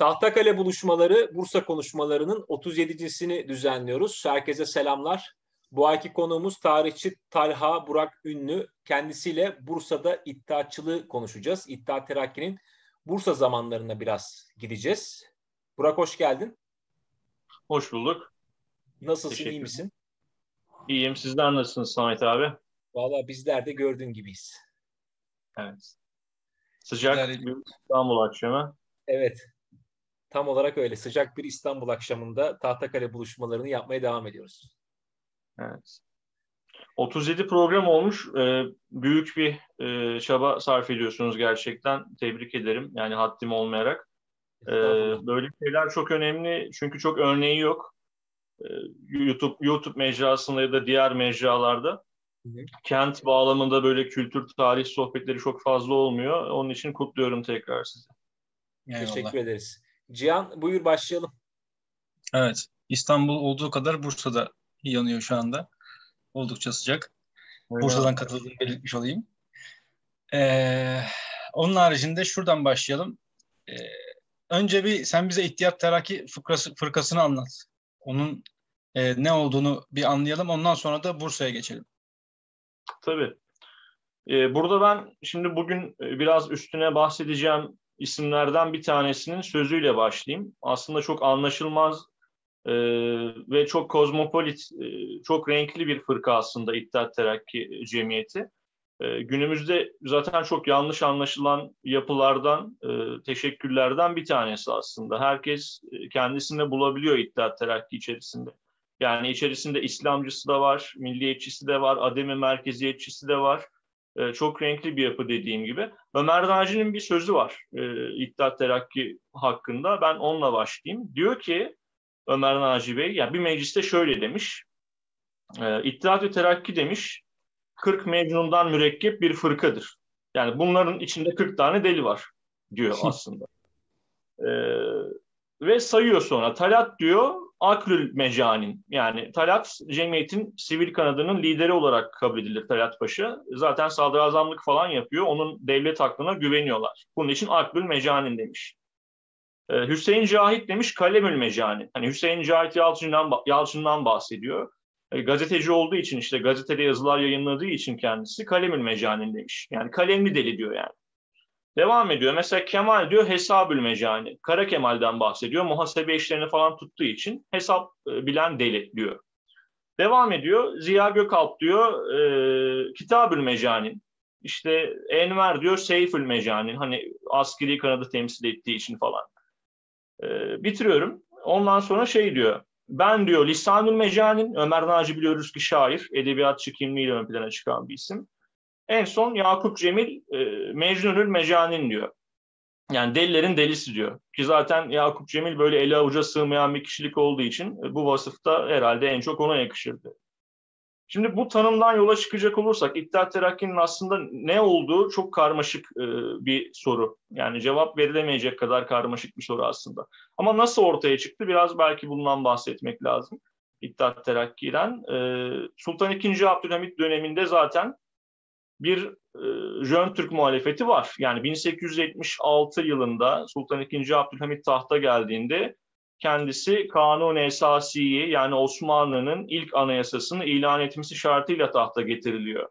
Tahtakale buluşmaları Bursa konuşmalarının 37.sini düzenliyoruz. Herkese selamlar. Bu ayki konuğumuz tarihçi Talha Burak Ünlü. Kendisiyle Bursa'da iddiatçılığı konuşacağız. İddia Terakki'nin Bursa zamanlarına biraz gideceğiz. Burak hoş geldin. Hoş bulduk. Nasılsın, iyi misin? İyiyim. Sizler nasılsınız Samet abi? Valla bizler de gördüğün gibiyiz. Evet. Sıcak bir İstanbul akşamı. Evet. Tam olarak öyle. Sıcak bir İstanbul akşamında Tahtakale buluşmalarını yapmaya devam ediyoruz. Evet. 37 program olmuş. Ee, büyük bir e, çaba sarf ediyorsunuz gerçekten. Tebrik ederim. Yani haddim olmayarak. Ee, böyle şeyler çok önemli çünkü çok örneği yok. Ee, YouTube YouTube mecrasında ya da diğer mecralarda. Hı hı. Kent bağlamında böyle kültür tarih sohbetleri çok fazla olmuyor. Onun için kutluyorum tekrar sizi. Eyvallah. Teşekkür ederiz. Cihan buyur başlayalım. Evet. İstanbul olduğu kadar Bursa'da yanıyor şu anda. Oldukça sıcak. Öyle Bursa'dan katıldığımı belirtmiş olayım. Ee, onun haricinde şuradan başlayalım. Ee, önce bir sen bize İhtiyat Terakki fırkası, fırkasını anlat. Onun e, ne olduğunu bir anlayalım. Ondan sonra da Bursa'ya geçelim. Tabii. Ee, burada ben şimdi bugün biraz üstüne bahsedeceğim isimlerden bir tanesinin sözüyle başlayayım. Aslında çok anlaşılmaz e, ve çok kozmopolit, e, çok renkli bir fırka aslında İttihat Terakki Cemiyeti. E, günümüzde zaten çok yanlış anlaşılan yapılardan, e, teşekkürlerden bir tanesi aslında. Herkes kendisinde bulabiliyor İttihat Terakki içerisinde. Yani içerisinde İslamcısı da var, milliyetçisi de var, ademi merkeziyetçisi de var e, çok renkli bir yapı dediğim gibi. Ömer Naci'nin bir sözü var e, İttihat Terakki hakkında. Ben onunla başlayayım. Diyor ki Ömer Naci Bey, yani bir mecliste şöyle demiş. E, İttihat ve Terakki demiş, 40 mecnundan mürekkep bir fırkadır. Yani bunların içinde 40 tane deli var diyor aslında. e, ve sayıyor sonra. Talat diyor Aklül Mecanin yani Talat cemiyetin sivil kanadının lideri olarak kabul edilir Talat Paşa. Zaten sadrazamlık falan yapıyor. Onun devlet aklına güveniyorlar. Bunun için Aklül Mecanin demiş. Ee, Hüseyin Cahit demiş Kalemül Mecanin. Hani Hüseyin Cahit Yalçın'dan, Yalçın'dan bahsediyor. E, gazeteci olduğu için işte gazetede yazılar yayınladığı için kendisi Kalemül Mecanin demiş. Yani kalemli deli diyor yani. Devam ediyor. Mesela Kemal diyor hesabül mecani. Kara Kemal'den bahsediyor. Muhasebe işlerini falan tuttuğu için hesap e, bilen deli diyor. Devam ediyor. Ziya Gökalp diyor e, kitabül mecanin. İşte Enver diyor Seyfül mecanin. Hani askeri kanadı temsil ettiği için falan. E, bitiriyorum. Ondan sonra şey diyor. Ben diyor Lisanül Mecanin, Ömer Naci biliyoruz ki şair, edebiyatçı kimliğiyle ön plana çıkan bir isim. En son Yakup Cemil e, Mecnunül Mecanin diyor. Yani delilerin delisi diyor. Ki zaten Yakup Cemil böyle ele avuca sığmayan bir kişilik olduğu için e, bu vasıfta herhalde en çok ona yakışırdı. Şimdi bu tanımdan yola çıkacak olursak İttihat Terakki'nin aslında ne olduğu çok karmaşık e, bir soru. Yani cevap verilemeyecek kadar karmaşık bir soru aslında. Ama nasıl ortaya çıktı biraz belki bundan bahsetmek lazım. İttihat Terakki'den. E, Sultan II. Abdülhamit döneminde zaten bir e, Jön Türk muhalefeti var. Yani 1876 yılında Sultan II. Abdülhamit tahta geldiğinde kendisi Kanun Esasi'yi yani Osmanlı'nın ilk anayasasını ilan etmesi şartıyla tahta getiriliyor.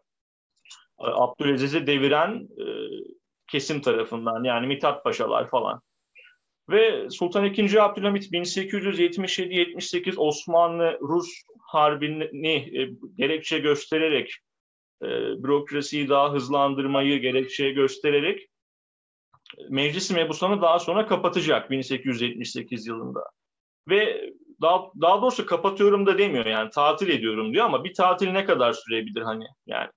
E, Abdülaziz'i deviren e, kesim tarafından yani Mithat Paşalar falan. Ve Sultan II. Abdülhamit 1877-78 Osmanlı-Rus harbini e, gerekçe göstererek e, bürokrasiyi daha hızlandırmayı gerekçe göstererek meclis mebusanı daha sonra kapatacak 1878 yılında. Ve daha, daha doğrusu kapatıyorum da demiyor yani tatil ediyorum diyor ama bir tatil ne kadar sürebilir hani yani.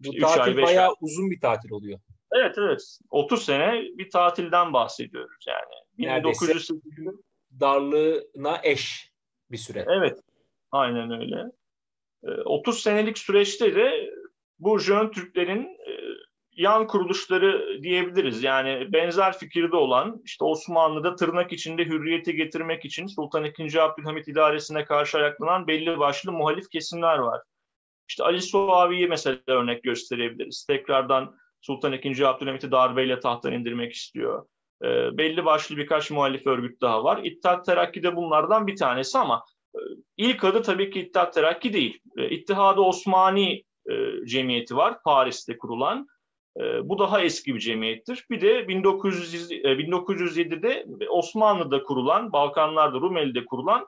Bu işte tatil ay, bayağı ay. uzun bir tatil oluyor. Evet evet 30 sene bir tatilden bahsediyoruz yani. Neredeyse 1908'in darlığına eş bir süre. Evet aynen öyle. 30 e, senelik süreçte de bu Jön Türklerin e, yan kuruluşları diyebiliriz. Yani benzer fikirde olan işte Osmanlı'da tırnak içinde hürriyeti getirmek için Sultan II. Abdülhamit idaresine karşı ayaklanan belli başlı muhalif kesimler var. İşte Ali Suavi'yi mesela örnek gösterebiliriz. Tekrardan Sultan II. Abdülhamit'i darbeyle tahttan indirmek istiyor. E, belli başlı birkaç muhalif örgüt daha var. İttihat Terakki de bunlardan bir tanesi ama e, ilk adı tabii ki İttihat Terakki değil. E, İttihad-ı Osmani e, Cemiyeti var Paris'te kurulan. E, bu daha eski bir cemiyettir. Bir de 1900, e, 1907'de Osmanlı'da kurulan, Balkanlar'da, Rumeli'de kurulan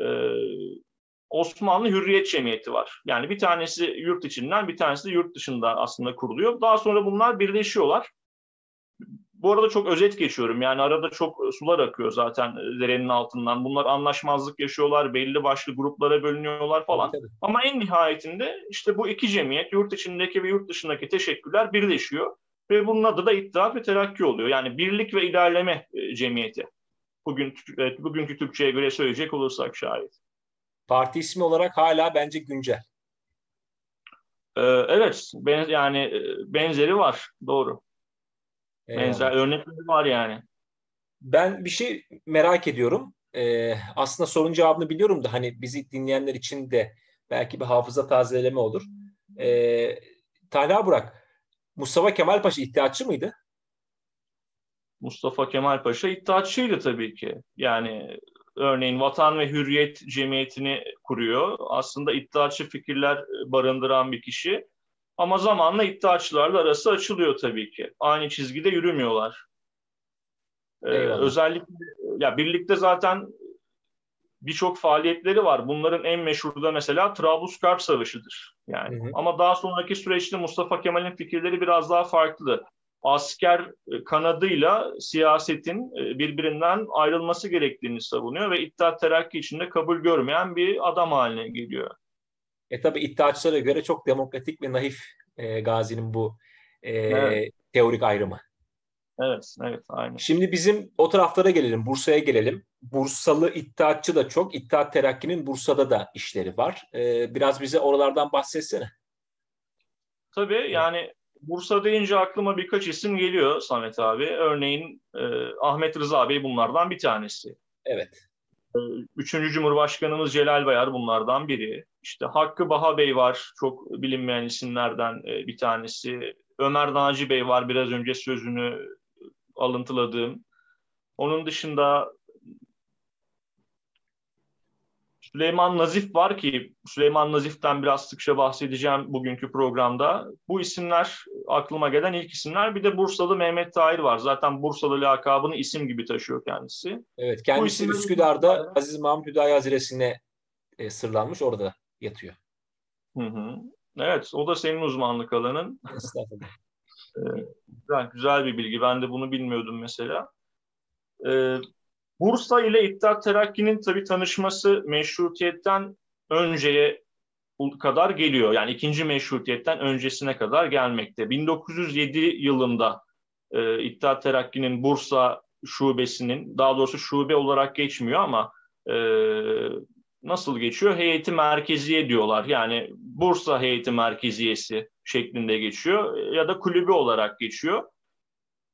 e, Osmanlı Hürriyet Cemiyeti var. Yani bir tanesi yurt içinden, bir tanesi de yurt dışında aslında kuruluyor. Daha sonra bunlar birleşiyorlar. Bu arada çok özet geçiyorum. Yani arada çok sular akıyor zaten derenin altından. Bunlar anlaşmazlık yaşıyorlar, belli başlı gruplara bölünüyorlar falan. Tabii. Ama en nihayetinde işte bu iki cemiyet, yurt içindeki ve yurt dışındaki teşekkürler birleşiyor. Ve bunun adı da İttihat ve Terakki oluyor. Yani Birlik ve İlerleme e, Cemiyeti. Bugün bugünkü Türkçe'ye göre söyleyecek olursak şayet. Parti ismi olarak hala bence güncel. Ee, evet, ben, yani e, benzeri var, doğru. Benzer ee, örnekleri var yani. Ben bir şey merak ediyorum. Ee, aslında sorun cevabını biliyorum da hani bizi dinleyenler için de belki bir hafıza tazeleme olur. Ee, Talha Burak, Mustafa Kemal Paşa ihtiyaççı mıydı? Mustafa Kemal Paşa iddiaçıydı tabii ki. Yani örneğin Vatan ve Hürriyet Cemiyeti'ni kuruyor. Aslında iddiaçı fikirler barındıran bir kişi. Ama zamanla iddiaçılarla arası açılıyor tabii ki. Aynı çizgide yürümüyorlar. Ee, özellikle ya birlikte zaten birçok faaliyetleri var. Bunların en meşhuru da mesela Trablusgarp Savaşı'dır. Yani hı hı. ama daha sonraki süreçte Mustafa Kemal'in fikirleri biraz daha farklı asker e, kanadıyla siyasetin e, birbirinden ayrılması gerektiğini savunuyor ve İttihat Terakki içinde kabul görmeyen bir adam haline geliyor. E tabi iddiaçlara göre çok demokratik ve naif e, Gazi'nin bu e, evet. teorik ayrımı. Evet, evet, aynen. Şimdi bizim o taraflara gelelim, Bursa'ya gelelim. Bursalı iddiatçı da çok, İttihat Terakki'nin Bursa'da da işleri var. E, biraz bize oralardan bahsetsene. Tabii yani Bursa deyince aklıma birkaç isim geliyor Samet abi. Örneğin e, Ahmet Rıza Bey bunlardan bir tanesi. Evet. E, üçüncü Cumhurbaşkanımız Celal Bayar bunlardan biri. İşte Hakkı Baha Bey var, çok bilinmeyen isimlerden e, bir tanesi. Ömer Naci Bey var, biraz önce sözünü alıntıladığım. Onun dışında Süleyman Nazif var ki Süleyman Nazif'ten biraz sıkça bahsedeceğim bugünkü programda. Bu isimler aklıma gelen ilk isimler. Bir de Bursalı Mehmet Tahir var. Zaten Bursalı lakabını isim gibi taşıyor kendisi. Evet kendisi isimler... Üsküdar'da Aziz Mahmut Hüdayi Haziresi'ne e, sırlanmış orada yatıyor. Hı hı. Evet o da senin uzmanlık alanın. Estağfurullah. ee, güzel, güzel bir bilgi. Ben de bunu bilmiyordum mesela. Ee, Bursa ile İttihat Terakki'nin tabi tanışması meşrutiyetten önceye kadar geliyor. Yani ikinci meşrutiyetten öncesine kadar gelmekte. 1907 yılında e, İttihat Terakki'nin Bursa şubesinin, daha doğrusu şube olarak geçmiyor ama e, nasıl geçiyor? Heyeti merkeziye diyorlar. Yani Bursa heyeti merkeziyesi şeklinde geçiyor ya da kulübü olarak geçiyor.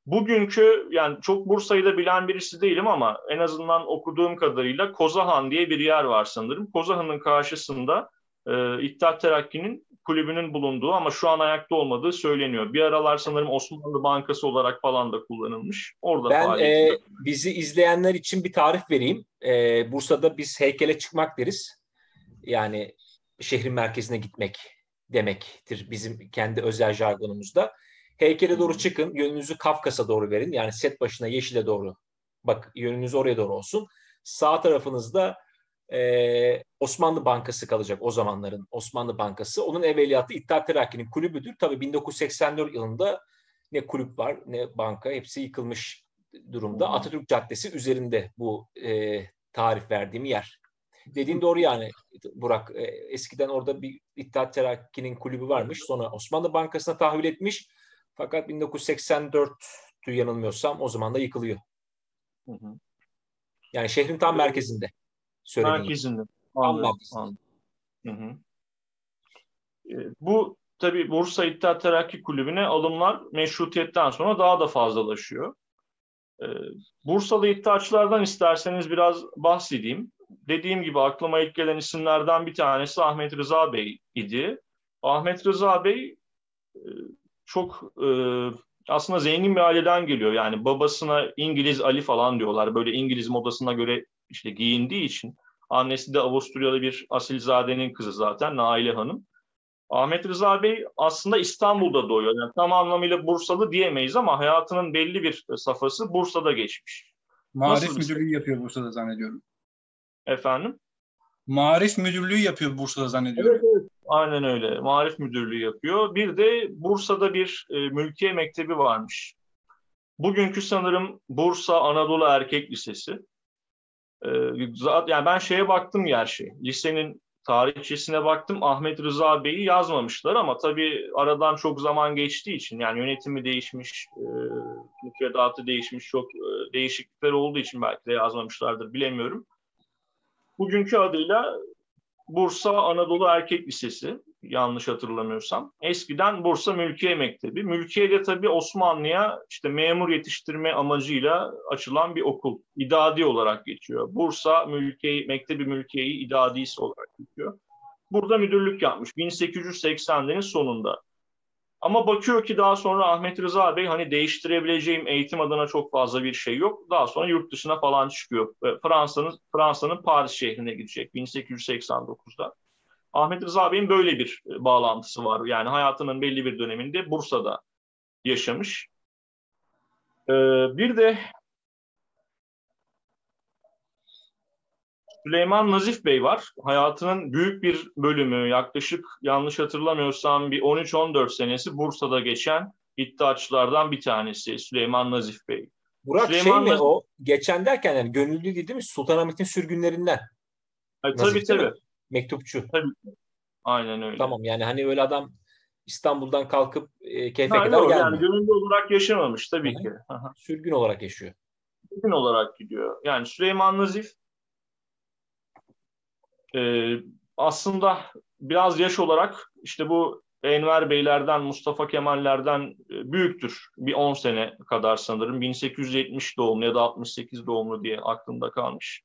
Bugünkü yani çok Bursa'yı da bilen birisi değilim ama en azından okuduğum kadarıyla Kozahan diye bir yer var sanırım. Kozahan'ın karşısında e, İttihat Terakki'nin kulübünün bulunduğu ama şu an ayakta olmadığı söyleniyor. Bir aralar sanırım Osmanlı Bankası olarak falan da kullanılmış. Orada ben e, bizi izleyenler için bir tarif vereyim. E, Bursa'da biz heykele çıkmak deriz. Yani şehrin merkezine gitmek demektir bizim kendi özel jargonumuzda. Heykele doğru çıkın. Yönünüzü Kafkas'a doğru verin. Yani set başına yeşile doğru. Bak yönünüz oraya doğru olsun. Sağ tarafınızda e, Osmanlı Bankası kalacak o zamanların Osmanlı Bankası. Onun evveliyatı İttihat Terakki'nin kulübüdür. Tabii 1984 yılında ne kulüp var ne banka hepsi yıkılmış durumda. Hmm. Atatürk Caddesi üzerinde bu e, tarif verdiğim yer. Dediğin doğru yani Burak. E, eskiden orada bir İttihat Terakki'nin kulübü varmış. Sonra Osmanlı Bankası'na tahvil etmiş. Fakat 1984'tü yanılmıyorsam o zaman da yıkılıyor. Hı hı. Yani şehrin tam merkezinde. Merkezinde. Anladım, merkezinde. Hı hı. E, bu tabii Bursa İttihat Terakki Kulübü'ne alımlar meşrutiyetten sonra daha da fazlalaşıyor. E, Bursalı iddiaçılardan isterseniz biraz bahsedeyim. Dediğim gibi aklıma ilk gelen isimlerden bir tanesi Ahmet Rıza Bey idi. Ahmet Rıza Bey e, çok e, aslında zengin bir aileden geliyor. Yani babasına İngiliz Ali falan diyorlar. Böyle İngiliz modasına göre işte giyindiği için. Annesi de Avusturyalı bir asilzadenin kızı zaten Naile Hanım. Ahmet Rıza Bey aslında İstanbul'da doğuyor. Yani tam anlamıyla Bursalı diyemeyiz ama hayatının belli bir safhası Bursa'da geçmiş. Marif Nasıl müdürlüğü yapıyor Bursa'da zannediyorum. Efendim? Marif müdürlüğü yapıyor Bursa'da zannediyorum. Evet, evet. Aynen öyle. Marif müdürlüğü yapıyor. Bir de Bursa'da bir e, mülkiye mektebi varmış. Bugünkü sanırım Bursa Anadolu Erkek Lisesi. E, yani ben şeye baktım gerçi. Lisenin tarihçesine baktım. Ahmet Rıza Bey'i yazmamışlar ama tabii aradan çok zaman geçtiği için yani yönetimi değişmiş, e, müfredatı değişmiş, çok e, değişiklikler olduğu için belki de yazmamışlardır bilemiyorum. Bugünkü adıyla Bursa Anadolu Erkek Lisesi yanlış hatırlamıyorsam. Eskiden Bursa Mülkiye Mektebi. Mülkiye de tabii Osmanlı'ya işte memur yetiştirme amacıyla açılan bir okul. İdadi olarak geçiyor. Bursa Mülkiye, Mektebi Mülkiye'yi idadisi olarak geçiyor. Burada müdürlük yapmış 1880'lerin sonunda. Ama bakıyor ki daha sonra Ahmet Rıza Bey hani değiştirebileceğim eğitim adına çok fazla bir şey yok. Daha sonra yurt dışına falan çıkıyor. Fransa'nın Fransa'nın Paris şehrine gidecek 1889'da. Ahmet Rıza Bey'in böyle bir e, bağlantısı var. Yani hayatının belli bir döneminde Bursa'da yaşamış. Ee, bir de Süleyman Nazif Bey var. Hayatının büyük bir bölümü yaklaşık yanlış hatırlamıyorsam bir 13-14 senesi Bursa'da geçen iddiaçılardan bir tanesi Süleyman Nazif Bey. Burak şey Süleyman şey mi Nazif... o? Geçen derken yani gönüllü değil, değil mi? Sultanahmet'in sürgünlerinden. Ay, tabii tabii. Mektupçu. Tabii. Aynen öyle. Tamam yani hani öyle adam İstanbul'dan kalkıp e, keyfe ha, kadar yok, gelmiyor. Yani gönüllü olarak yaşamamış tabii Hı-hı. ki. Sürgün olarak yaşıyor. Sürgün olarak gidiyor. Yani Süleyman Nazif e, aslında biraz yaş olarak işte bu Enver Beylerden, Mustafa Kemallerden e, büyüktür. Bir 10 sene kadar sanırım. 1870 doğumlu ya da 68 doğumlu diye aklımda kalmış.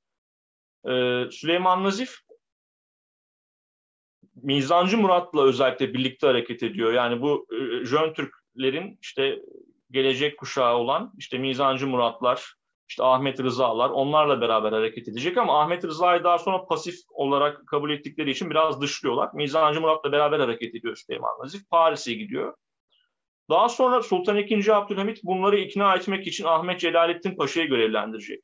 Ee, Süleyman Nazif Mizancı Murat'la özellikle birlikte hareket ediyor. Yani bu e, Jön Türklerin işte gelecek kuşağı olan işte Mizancı Muratlar, işte Ahmet Rıza'lar onlarla beraber hareket edecek ama Ahmet Rıza'yı daha sonra pasif olarak kabul ettikleri için biraz dışlıyorlar. Mizancı Murat'la beraber hareket ediyor Süleyman Nazif. Paris'e gidiyor. Daha sonra Sultan II. Abdülhamit bunları ikna etmek için Ahmet Celalettin Paşa'yı görevlendirecek.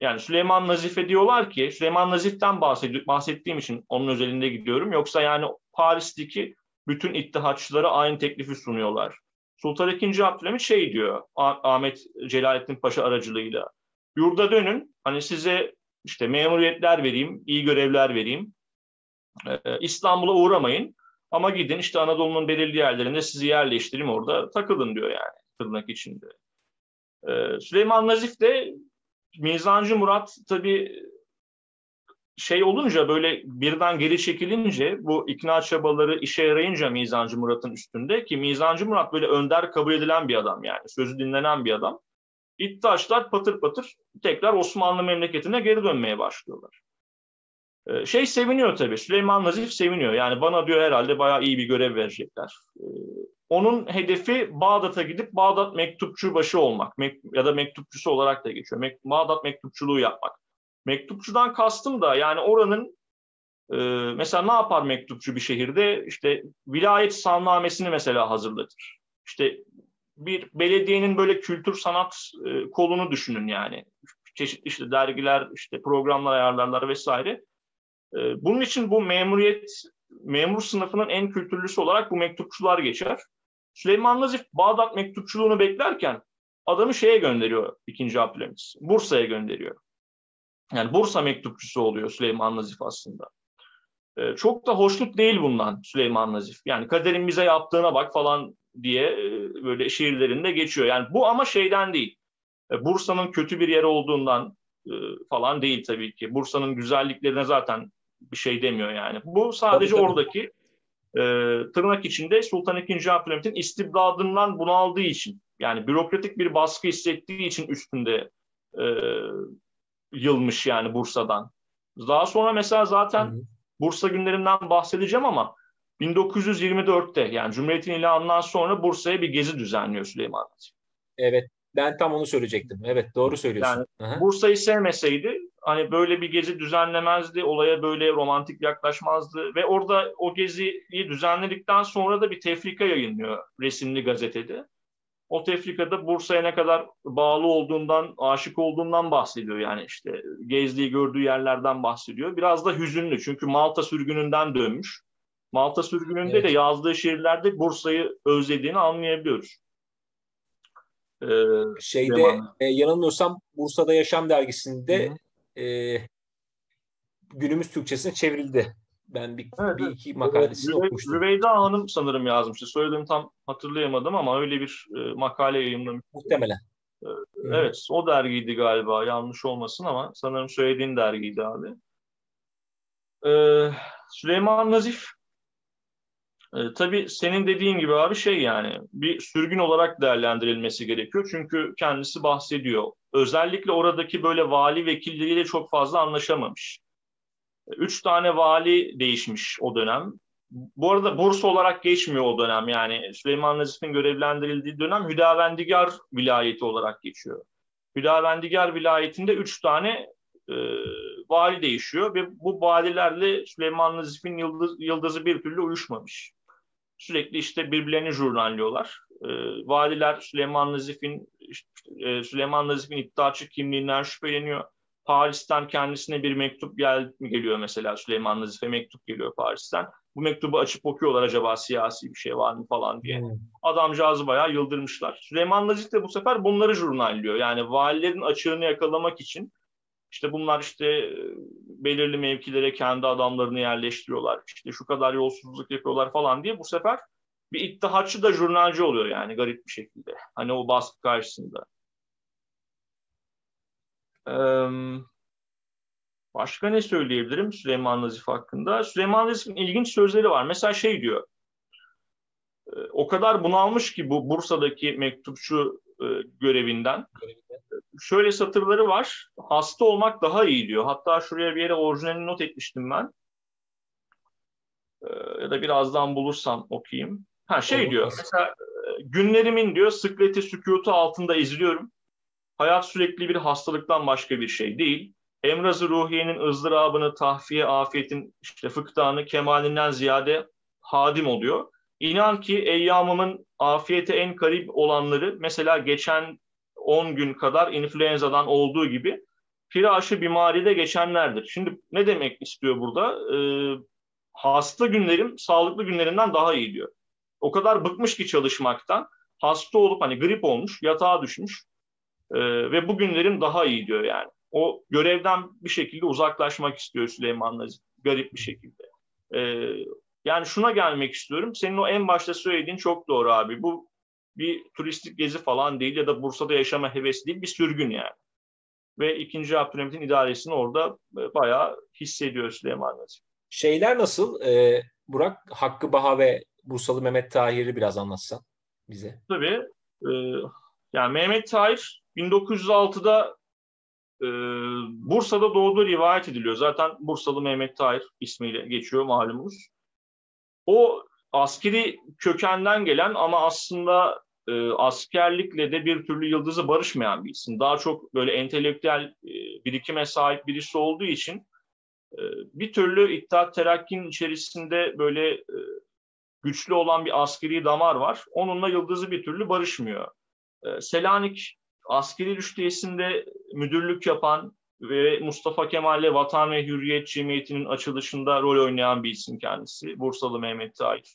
Yani Süleyman Nazif'e diyorlar ki, Süleyman Nazif'ten bahsettiğim için onun özelinde gidiyorum. Yoksa yani Paris'teki bütün ittihatçılara aynı teklifi sunuyorlar. Sultan II. Abdülhamit şey diyor Ahmet Celalettin Paşa aracılığıyla. Yurda dönün hani size işte memuriyetler vereyim, iyi görevler vereyim. Ee, İstanbul'a uğramayın ama gidin işte Anadolu'nun belirli yerlerinde sizi yerleştireyim orada takılın diyor yani tırnak içinde. Ee, Süleyman Nazif de Mizancı Murat tabii şey olunca böyle birden geri çekilince bu ikna çabaları işe yarayınca Mizancı Murat'ın üstünde ki Mizancı Murat böyle önder kabul edilen bir adam yani sözü dinlenen bir adam. İttihaçlar patır patır tekrar Osmanlı memleketine geri dönmeye başlıyorlar. Ee, şey seviniyor tabii Süleyman Nazif seviniyor yani bana diyor herhalde bayağı iyi bir görev verecekler. Ee, onun hedefi Bağdat'a gidip Bağdat mektupçu başı olmak ya da mektupçusu olarak da geçiyor. Bağdat mektupçuluğu yapmak. Mektupçudan kastım da yani oranın e, mesela ne yapar mektupçu bir şehirde? İşte vilayet sannamesini mesela hazırlatır. İşte bir belediyenin böyle kültür sanat e, kolunu düşünün yani. Çeşitli işte dergiler, işte programlar ayarlarlar vesaire. E, bunun için bu memuriyet, memur sınıfının en kültürlüsü olarak bu mektupçular geçer. Süleyman Nazif Bağdat mektupçuluğunu beklerken adamı şeye gönderiyor ikinci Abdülhamit. Bursa'ya gönderiyor. Yani Bursa mektupçusu oluyor Süleyman Nazif aslında. Ee, çok da hoşnut değil bundan Süleyman Nazif. Yani kaderin bize yaptığına bak falan diye e, böyle şiirlerinde geçiyor. Yani bu ama şeyden değil. E, Bursa'nın kötü bir yer olduğundan e, falan değil tabii ki. Bursa'nın güzelliklerine zaten bir şey demiyor yani. Bu sadece tabii, tabii. oradaki e, tırnak içinde Sultan II. Abdülhamit'in istibdadından bunaldığı için yani bürokratik bir baskı hissettiği için üstünde e, yılmış yani Bursa'dan. Daha sonra mesela zaten hı hı. Bursa günlerinden bahsedeceğim ama 1924'te yani Cumhuriyet'in ilanından sonra Bursa'ya bir gezi düzenliyor Süleyman Nazif. Evet ben tam onu söyleyecektim. Evet doğru söylüyorsun. Yani Bursa'yı sevmeseydi hani böyle bir gezi düzenlemezdi, olaya böyle romantik yaklaşmazdı ve orada o geziyi düzenledikten sonra da bir tefrika yayınlıyor resimli gazetede. O tefrikada Bursa'ya ne kadar bağlı olduğundan, aşık olduğundan bahsediyor yani işte gezdiği gördüğü yerlerden bahsediyor. Biraz da hüzünlü çünkü Malta sürgününden dönmüş. Malta sürgününde evet. de yazdığı şiirlerde Bursa'yı özlediğini anlayabiliyoruz. Ee, Şeyde e, yanılmıyorsam Bursa'da Yaşam dergisinde e, günümüz Türkçesine çevrildi. Ben bir, evet, bir iki makalesini Rüve, okumuştum. Rüveyda Hanım sanırım yazmıştı. Soyadını tam hatırlayamadım ama öyle bir e, makale yayınlamış. Muhtemelen. E, evet, o dergiydi galiba. Yanlış olmasın ama sanırım söylediğin dergiydi abi. E, Süleyman Nazif e, tabii senin dediğin gibi abi şey yani bir sürgün olarak değerlendirilmesi gerekiyor. Çünkü kendisi bahsediyor. Özellikle oradaki böyle vali vekilleriyle çok fazla anlaşamamış. Üç tane vali değişmiş o dönem. Bu arada Bursa olarak geçmiyor o dönem. Yani Süleyman Nazif'in görevlendirildiği dönem Hüdavendigar vilayeti olarak geçiyor. Hüdavendigar vilayetinde üç tane e, vali değişiyor ve bu valilerle Süleyman Nazif'in yıldız, yıldızı bir türlü uyuşmamış. Sürekli işte birbirlerini jurnalliyorlar. E, valiler Süleyman Nazif'in e, Süleyman Nazif'in iddiaçı kimliğinden şüpheleniyor. Paris'ten kendisine bir mektup gel geliyor mesela Süleyman Nazif'e mektup geliyor Paris'ten. Bu mektubu açıp okuyorlar acaba siyasi bir şey var mı falan diye. Hmm. Adamcağızı bayağı yıldırmışlar. Süleyman Nazif de bu sefer bunları jurnalliyor. Yani valilerin açığını yakalamak için işte bunlar işte e, belirli mevkilere kendi adamlarını yerleştiriyorlar. İşte şu kadar yolsuzluk yapıyorlar falan diye bu sefer bir iddiaçı da jurnalci oluyor yani garip bir şekilde. Hani o baskı karşısında. Başka ne söyleyebilirim Süleyman Nazif hakkında? Süleyman Nazif'in ilginç sözleri var. Mesela şey diyor. O kadar bunalmış ki bu Bursa'daki mektupçu görevinden. Şöyle satırları var. Hasta olmak daha iyi diyor. Hatta şuraya bir yere orijinalini not etmiştim ben. Ya da birazdan bulursam okuyayım. Ha şey Olur. diyor. Mesela günlerimin diyor sıkleti sükutu altında izliyorum. Hayat sürekli bir hastalıktan başka bir şey değil. Emrazı ruhiyenin ızdırabını, tahfiye, afiyetin işte fıktanı, kemalinden ziyade hadim oluyor. İnan ki eyyamımın afiyete en karip olanları mesela geçen 10 gün kadar influenza'dan olduğu gibi firaşı bimaride geçenlerdir. Şimdi ne demek istiyor burada? Ee, hasta günlerim sağlıklı günlerinden daha iyi diyor. O kadar bıkmış ki çalışmaktan hasta olup hani grip olmuş yatağa düşmüş e, ve bugünlerim daha iyi diyor yani. O görevden bir şekilde uzaklaşmak istiyor Süleyman Nazif. Garip bir şekilde. E, yani şuna gelmek istiyorum. Senin o en başta söylediğin çok doğru abi. Bu bir turistik gezi falan değil ya da Bursa'da yaşama hevesi değil bir sürgün yani. Ve ikinci Abdülhamit'in idaresini orada e, bayağı hissediyor Süleyman Nazif. Şeyler nasıl? Ee, Burak, Hakkı Baha ve Bursalı Mehmet Tahir'i biraz anlatsan bize. Tabii. E, yani Mehmet Tahir 1906'da e, Bursa'da doğduğu rivayet ediliyor. Zaten Bursalı Mehmet Tahir ismiyle geçiyor malumunuz. O askeri kökenden gelen ama aslında e, askerlikle de bir türlü yıldızı barışmayan bir isim. Daha çok böyle entelektüel e, birikime sahip birisi olduğu için e, bir türlü İttihat Terakki'nin içerisinde böyle e, güçlü olan bir askeri damar var. Onunla yıldızı bir türlü barışmıyor. E, Selanik askeri rüştiyesinde müdürlük yapan ve Mustafa Kemal'le Vatan ve Hürriyet Cemiyeti'nin açılışında rol oynayan bir isim kendisi. Bursalı Mehmet Taif.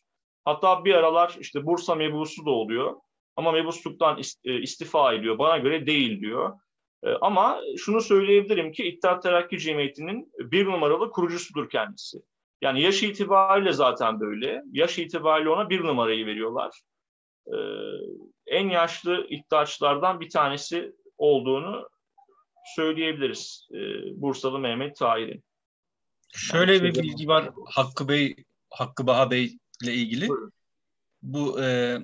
Hatta bir aralar işte Bursa mebusu da oluyor. Ama mebusluktan e, istifa ediyor. Bana göre değil diyor. E, ama şunu söyleyebilirim ki İttihat Terakki Cemiyeti'nin bir numaralı kurucusudur kendisi. Yani yaş itibariyle zaten böyle. Yaş itibariyle ona bir numarayı veriyorlar. E, en yaşlı iddiaçlardan bir tanesi olduğunu söyleyebiliriz. E, Bursalı Mehmet Tahir'in. Şöyle yani, bir bilgi var Hakkı Bey, Hakkı Baha Bey ile ilgili. Buyurun. Bu e,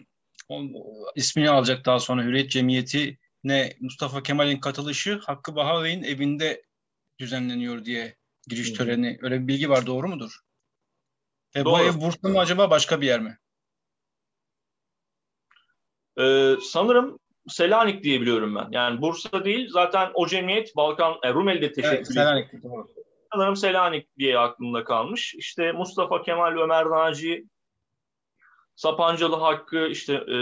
ismini alacak daha sonra Hürriyet Cemiyeti ne Mustafa Kemal'in katılışı Hakkı Baha Bey'in evinde düzenleniyor diye giriş töreni. Öyle bir bilgi var doğru mudur? E, bu ev Bursa mı acaba başka bir yer mi? Ee, sanırım Selanik diye biliyorum ben. Yani Bursa değil zaten o cemiyet Balkan e, Rumeli'de teşekkür evet, Selanik. Sanırım Selanik diye aklımda kalmış. İşte Mustafa Kemal Ömer Naci, Sapancalı Hakkı, işte e,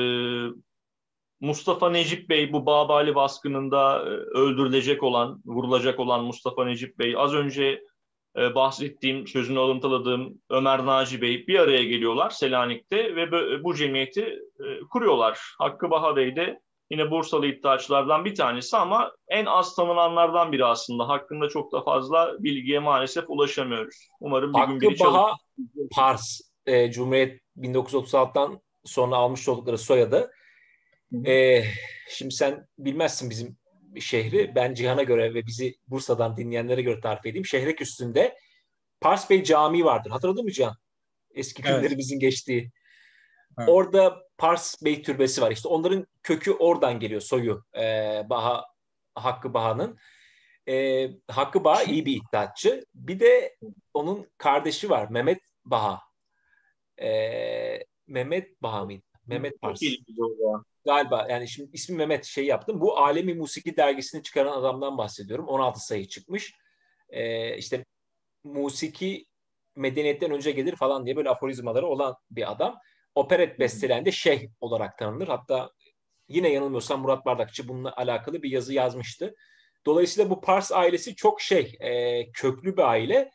Mustafa Necip Bey bu Babali baskınında e, öldürülecek olan, vurulacak olan Mustafa Necip Bey, az önce e, bahsettiğim, sözünü alıntıladığım Ömer Naci Bey bir araya geliyorlar Selanik'te ve bu, cemiyeti e, kuruyorlar. Hakkı Baha Bey de yine Bursalı iddiaçılardan bir tanesi ama en az tanınanlardan biri aslında. Hakkında çok da fazla bilgiye maalesef ulaşamıyoruz. Umarım bir Hakkı gün biri Baha Pars e, Cumhuriyet 1936'dan sonra almış oldukları soyadı. E, şimdi sen bilmezsin bizim şehri. Ben Cihan'a göre ve bizi Bursa'dan dinleyenlere göre tarif edeyim. Şehrek üstünde Pars Bey Camii vardır. Hatırladın mı Cihan? Eski günlerimizin evet. geçtiği. Evet. Orada Pars Bey Türbesi var. İşte onların kökü oradan geliyor soyu. Ee, Baha Hakkı Baha'nın. Ee, Hakkı Baha iyi bir iddiatçı. Bir de onun kardeşi var Mehmet Baha. Ee, Mehmet Baha mıydı? Mehmet Pars. Galiba yani şimdi ismi Mehmet şey yaptım. Bu Alemi Musiki dergisini çıkaran adamdan bahsediyorum. 16 sayı çıkmış. Ee, işte musiki medeniyetten önce gelir falan diye böyle aforizmaları olan bir adam. Operet bestelendi şeyh olarak tanınır. Hatta yine yanılmıyorsam Murat Bardakçı bununla alakalı bir yazı yazmıştı. Dolayısıyla bu Pars ailesi çok şey, e, köklü bir aile.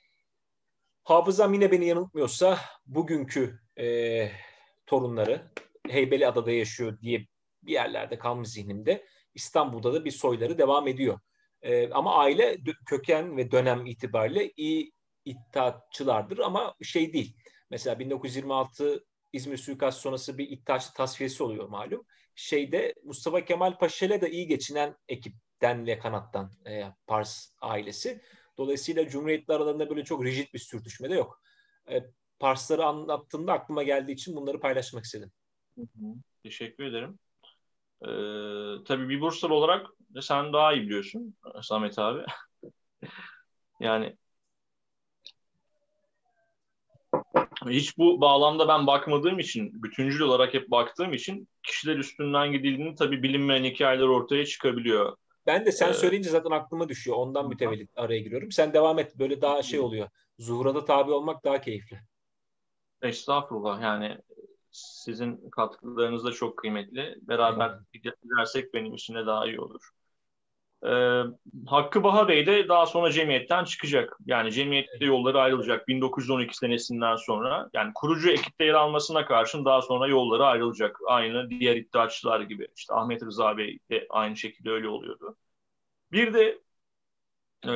Hafızam yine beni yanıltmıyorsa bugünkü e, torunları Heybeliada'da yaşıyor diye bir yerlerde kalmış zihnimde. İstanbul'da da bir soyları devam ediyor. E, ama aile köken ve dönem itibariyle iyi iddiatçılardır ama şey değil. Mesela 1926 İzmir suikast sonrası bir iddiaçlı tasfiyesi oluyor malum. Şeyde Mustafa Kemal Paşa ile de iyi geçinen ekipten ve kanattan e, Pars ailesi. Dolayısıyla Cumhuriyetler aralarında böyle çok rigid bir sürtüşme de yok. E, Parsları anlattığımda aklıma geldiği için bunları paylaşmak istedim. Hı hı. Teşekkür ederim. Ee, tabii bir Bursalı olarak sen daha iyi biliyorsun Samet abi. yani hiç bu bağlamda ben bakmadığım için, bütüncül olarak hep baktığım için kişiler üstünden gidildiğini tabii bilinmeyen hikayeler ortaya çıkabiliyor. Ben de sen ee, söyleyince zaten aklıma düşüyor. Ondan mütevellit araya giriyorum. Sen devam et. Böyle daha şey oluyor. Zuhura'da tabi olmak daha keyifli. Estağfurullah. Yani sizin katkılarınız da çok kıymetli. Beraber gidersek benim için de daha iyi olur. Ee, Hakkı Baha Bey de daha sonra cemiyetten çıkacak. Yani cemiyette yolları ayrılacak 1912 senesinden sonra. Yani kurucu ekipte yer almasına karşın daha sonra yolları ayrılacak. Aynı diğer iddiaçılar gibi. İşte Ahmet Rıza Bey de aynı şekilde öyle oluyordu. Bir de e,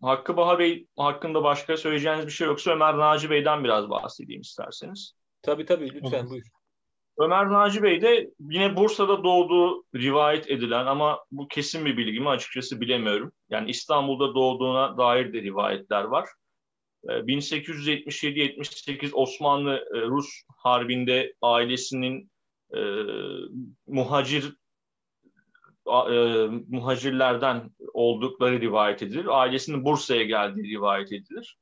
Hakkı Baha Bey hakkında başka söyleyeceğiniz bir şey yoksa Ömer Naci Bey'den biraz bahsedeyim isterseniz. Tabii tabii lütfen buyur. Ömer Naci Bey de yine Bursa'da doğduğu rivayet edilen ama bu kesin bir bilgi mi açıkçası bilemiyorum. Yani İstanbul'da doğduğuna dair de rivayetler var. 1877-78 ee, Osmanlı-Rus e, harbinde ailesinin e, muhacir e, muhacirlerden oldukları rivayet edilir. Ailesinin Bursa'ya geldiği rivayet edilir.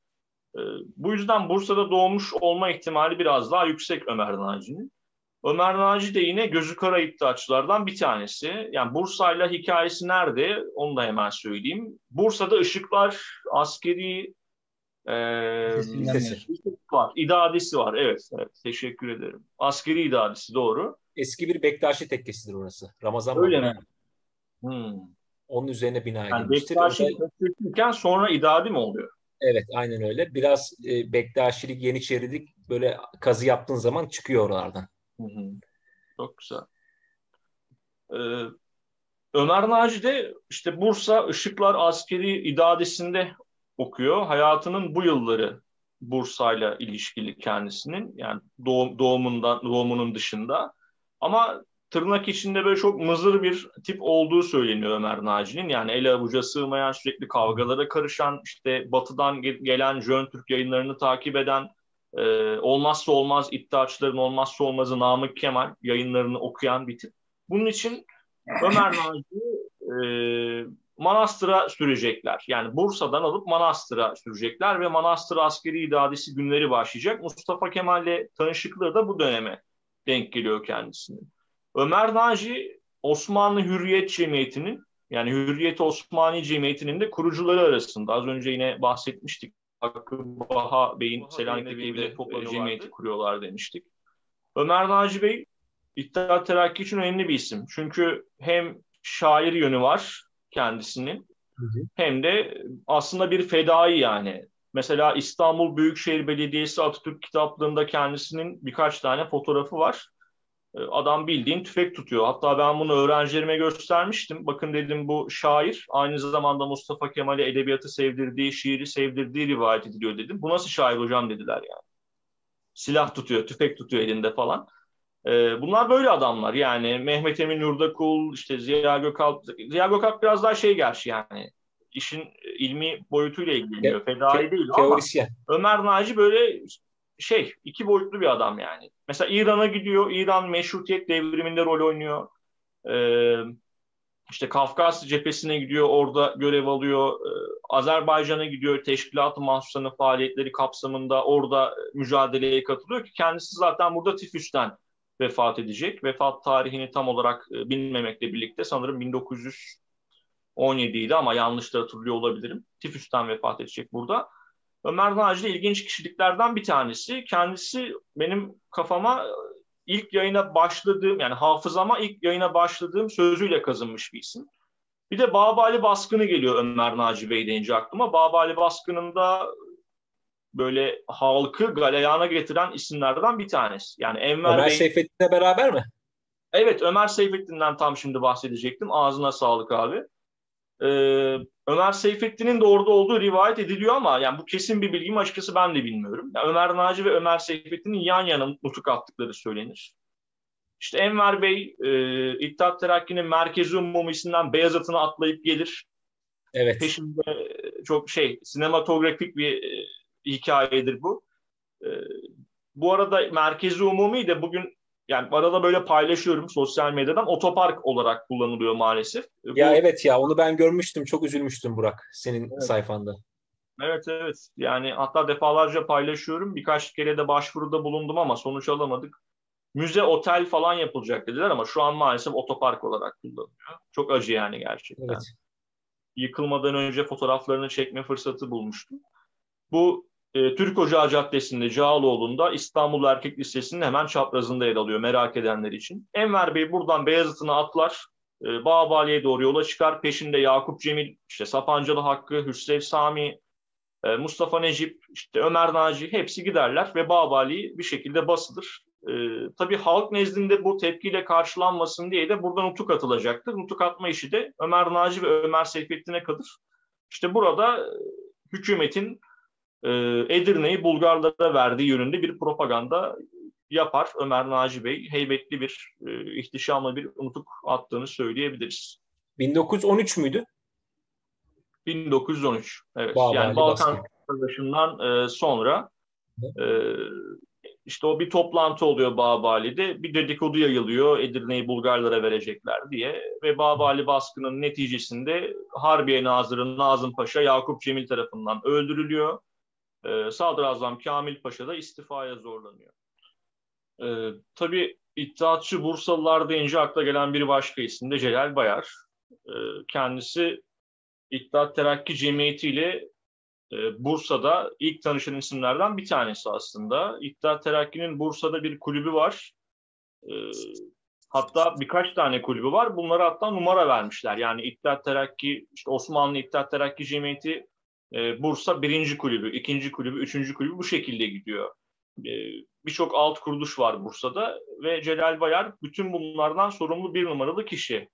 E, bu yüzden Bursa'da doğmuş olma ihtimali biraz daha yüksek Ömer Naci'nin. Ömer Naci de yine gözü kara iddiaçılardan bir tanesi. Yani Bursa'yla hikayesi nerede? Onu da hemen söyleyeyim. Bursa'da ışıklar, askeri e, var. İdadesi var. Evet, evet. Teşekkür ederim. Askeri idadesi doğru. Eski bir Bektaşi tekkesidir orası. Ramazan Öyle mi? Hmm. Onun üzerine bina yani edilmiştir. Bektaşi Özel... sonra idadi mi oluyor? Evet aynen öyle. Biraz e, Bektaşilik, Yeniçerilik böyle kazı yaptığın zaman çıkıyor oralardan. Çok güzel. Ee, Ömer Naci de işte Bursa Işıklar Askeri İdadesi'nde okuyor. Hayatının bu yılları Bursa'yla ilişkili kendisinin yani doğum, doğumundan doğumunun dışında ama tırnak içinde böyle çok mızır bir tip olduğu söyleniyor Ömer Naci'nin. Yani ele avuca sığmayan, sürekli kavgalara karışan, işte batıdan gelen Jön Türk yayınlarını takip eden, e, olmazsa olmaz iddiaçların olmazsa olmazı Namık Kemal yayınlarını okuyan bir tip. Bunun için Ömer Naci e, Manastır'a sürecekler. Yani Bursa'dan alıp Manastır'a sürecekler ve Manastır askeri idadesi günleri başlayacak. Mustafa Kemal'le tanışıklığı da bu döneme denk geliyor kendisinin. Ömer Naci Osmanlı Hürriyet Cemiyeti'nin yani Hürriyet Osmani Cemiyeti'nin de kurucuları arasında. Az önce yine bahsetmiştik. Hakkı Baha Bey'in Selanik'teki toplanıyor cemiyeti kuruyorlar demiştik. Ömer Naci Bey İttihat Terakki için önemli bir isim. Çünkü hem şair yönü var kendisinin hı hı. hem de aslında bir fedai yani. Mesela İstanbul Büyükşehir Belediyesi Atatürk kitaplığında kendisinin birkaç tane fotoğrafı var. Ee, adam bildiğin tüfek tutuyor. Hatta ben bunu öğrencilerime göstermiştim. Bakın dedim bu şair aynı zamanda Mustafa Kemal'e edebiyatı sevdirdiği, şiiri sevdirdiği rivayet ediliyor dedim. Bu nasıl şair hocam dediler yani. Silah tutuyor, tüfek tutuyor elinde falan. Ee, bunlar böyle adamlar yani Mehmet Emin Yurdakul, işte Ziya Gökalp. Ziya Gökalp biraz daha şey gerçi yani işin ilmi boyutuyla ilgileniyor. Fedai değil ama Ömer Naci böyle şey iki boyutlu bir adam yani. Mesela İran'a gidiyor. İran meşrutiyet devriminde rol oynuyor. Ee, işte Kafkas cephesine gidiyor. Orada görev alıyor. Ee, Azerbaycan'a gidiyor. Teşkilat-ı Mahsuslarının faaliyetleri kapsamında orada mücadeleye katılıyor ki kendisi zaten burada tifüsten vefat edecek. Vefat tarihini tam olarak e, bilmemekle birlikte sanırım 1917 idi ama yanlış da hatırlıyor olabilirim. Tifüsten vefat edecek burada. Ömer Naci de ilginç kişiliklerden bir tanesi. Kendisi benim kafama ilk yayına başladığım yani hafızama ilk yayına başladığım sözüyle kazınmış bir isim. Bir de Babali baskını geliyor Ömer Naci Bey deyince aklıma. Babali baskınında böyle halkı galeyana getiren isimlerden bir tanesi. Yani Enver Ömer Bey... Seyfettin'le beraber mi? Evet Ömer Seyfettin'den tam şimdi bahsedecektim. Ağzına sağlık abi. Ee, Ömer Seyfettin'in de orada olduğu rivayet ediliyor ama yani bu kesin bir bilgi mi açıkçası ben de bilmiyorum. Yani Ömer Naci ve Ömer Seyfettin'in yan yana nutuk attıkları söylenir. İşte Enver Bey e, İttihat Terakki'nin merkezi umumisinden Beyazıt'ına atlayıp gelir. Evet. Peşinde çok şey sinematografik bir e, hikayedir bu. E, bu arada merkezi umumi de bugün yani arada böyle paylaşıyorum sosyal medyadan otopark olarak kullanılıyor maalesef. Ya Bu, evet ya onu ben görmüştüm. Çok üzülmüştüm Burak senin evet. sayfanda. Evet evet. Yani hatta defalarca paylaşıyorum. Birkaç kere de başvuruda bulundum ama sonuç alamadık. Müze, otel falan yapılacak dediler ama şu an maalesef otopark olarak kullanılıyor. Çok acı yani gerçekten. Evet. Yıkılmadan önce fotoğraflarını çekme fırsatı bulmuştum. Bu e, Türk Ocağı Caddesi'nde Cağaloğlu'nda İstanbul Erkek Lisesi'nin hemen çaprazında yer alıyor merak edenler için. Enver Bey buradan Beyazıt'ına atlar, e, Bağbali'ye doğru yola çıkar. Peşinde Yakup Cemil, işte Sapancalı Hakkı, Hüsrev Sami, e, Mustafa Necip, işte Ömer Naci hepsi giderler ve Bağbali bir şekilde basılır. E, tabii halk nezdinde bu tepkiyle karşılanmasın diye de buradan nutuk atılacaktır. Nutuk atma işi de Ömer Naci ve Ömer Seyfettin'e kalır. İşte burada e, hükümetin e, Edirne'yi Bulgarlara verdiği yönünde bir propaganda yapar. Ömer Naci Bey heybetli bir, e, ihtişamlı bir unutuk attığını söyleyebiliriz. 1913 müydü? 1913. Evet. Bağ, yani Balkan Savaşı'ndan e, sonra e, işte o bir toplantı oluyor Bağbali'de. Bir dedikodu yayılıyor Edirne'yi Bulgarlara verecekler diye. Ve Bağbali baskının neticesinde Harbiye Nazırı Nazım Paşa Yakup Cemil tarafından öldürülüyor e, Sadrazam Kamil Paşa da istifaya zorlanıyor. E, tabii İttihatçı Bursalılar deyince akla gelen bir başka isim de Celal Bayar. E, kendisi İttihat Terakki Cemiyeti ile e, Bursa'da ilk tanışan isimlerden bir tanesi aslında. İttihat Terakki'nin Bursa'da bir kulübü var. E, hatta birkaç tane kulübü var. Bunlara hatta numara vermişler. Yani İttihat Terakki, işte Osmanlı İttihat Terakki Cemiyeti e, Bursa birinci kulübü, ikinci kulübü, üçüncü kulübü bu şekilde gidiyor. E, Birçok alt kuruluş var Bursa'da ve Celal Bayar bütün bunlardan sorumlu bir numaralı kişi.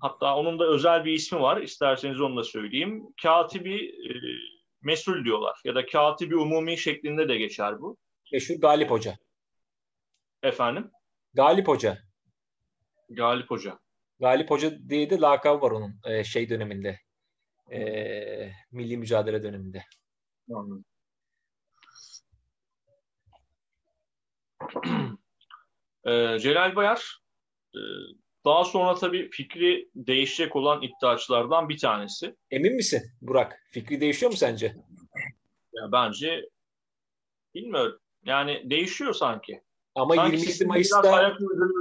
Hatta onun da özel bir ismi var. İsterseniz onu da söyleyeyim. Katibi e, mesul diyorlar ya da katibi umumi şeklinde de geçer bu. Meşhur Galip Hoca. Efendim? Galip Hoca. Galip Hoca. Galip Hoca diye de lakabı var onun e, şey döneminde e, milli mücadele döneminde. Anladım. e, Celal Bayar e, daha sonra tabii fikri değişecek olan iddiaçılardan bir tanesi. Emin misin Burak? Fikri değişiyor mu sence? Ya bence bilmiyorum. Yani değişiyor sanki. Ama sanki 27 Mayıs'ta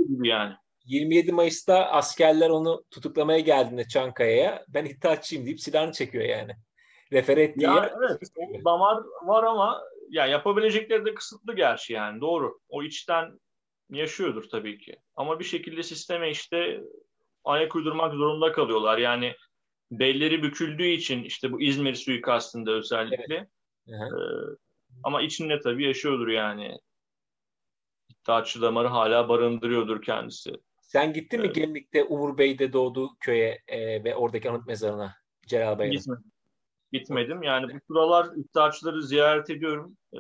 gibi yani. 27 Mayıs'ta askerler onu tutuklamaya geldiğinde Çankaya'ya ben iddiaçıyım deyip silahını çekiyor yani. Refere ettiği Ya yer- evet, o damar var ama ya yapabilecekleri de kısıtlı gerçi yani doğru. O içten yaşıyordur tabii ki. Ama bir şekilde sisteme işte ayak uydurmak zorunda kalıyorlar. Yani belleri büküldüğü için işte bu İzmir suikastında özellikle. Hı. Ee, ama içinde tabii yaşıyordur yani. İddiaçı damarı hala barındırıyordur kendisi. Sen gittin mi Evet. Gemlik'te Umur Bey'de doğduğu köye e, ve oradaki anıt mezarına Celal Bayar'ın? Gitmedim. Gitmedim. Yani bu turalar iddiaçıları ziyaret ediyorum. Ee,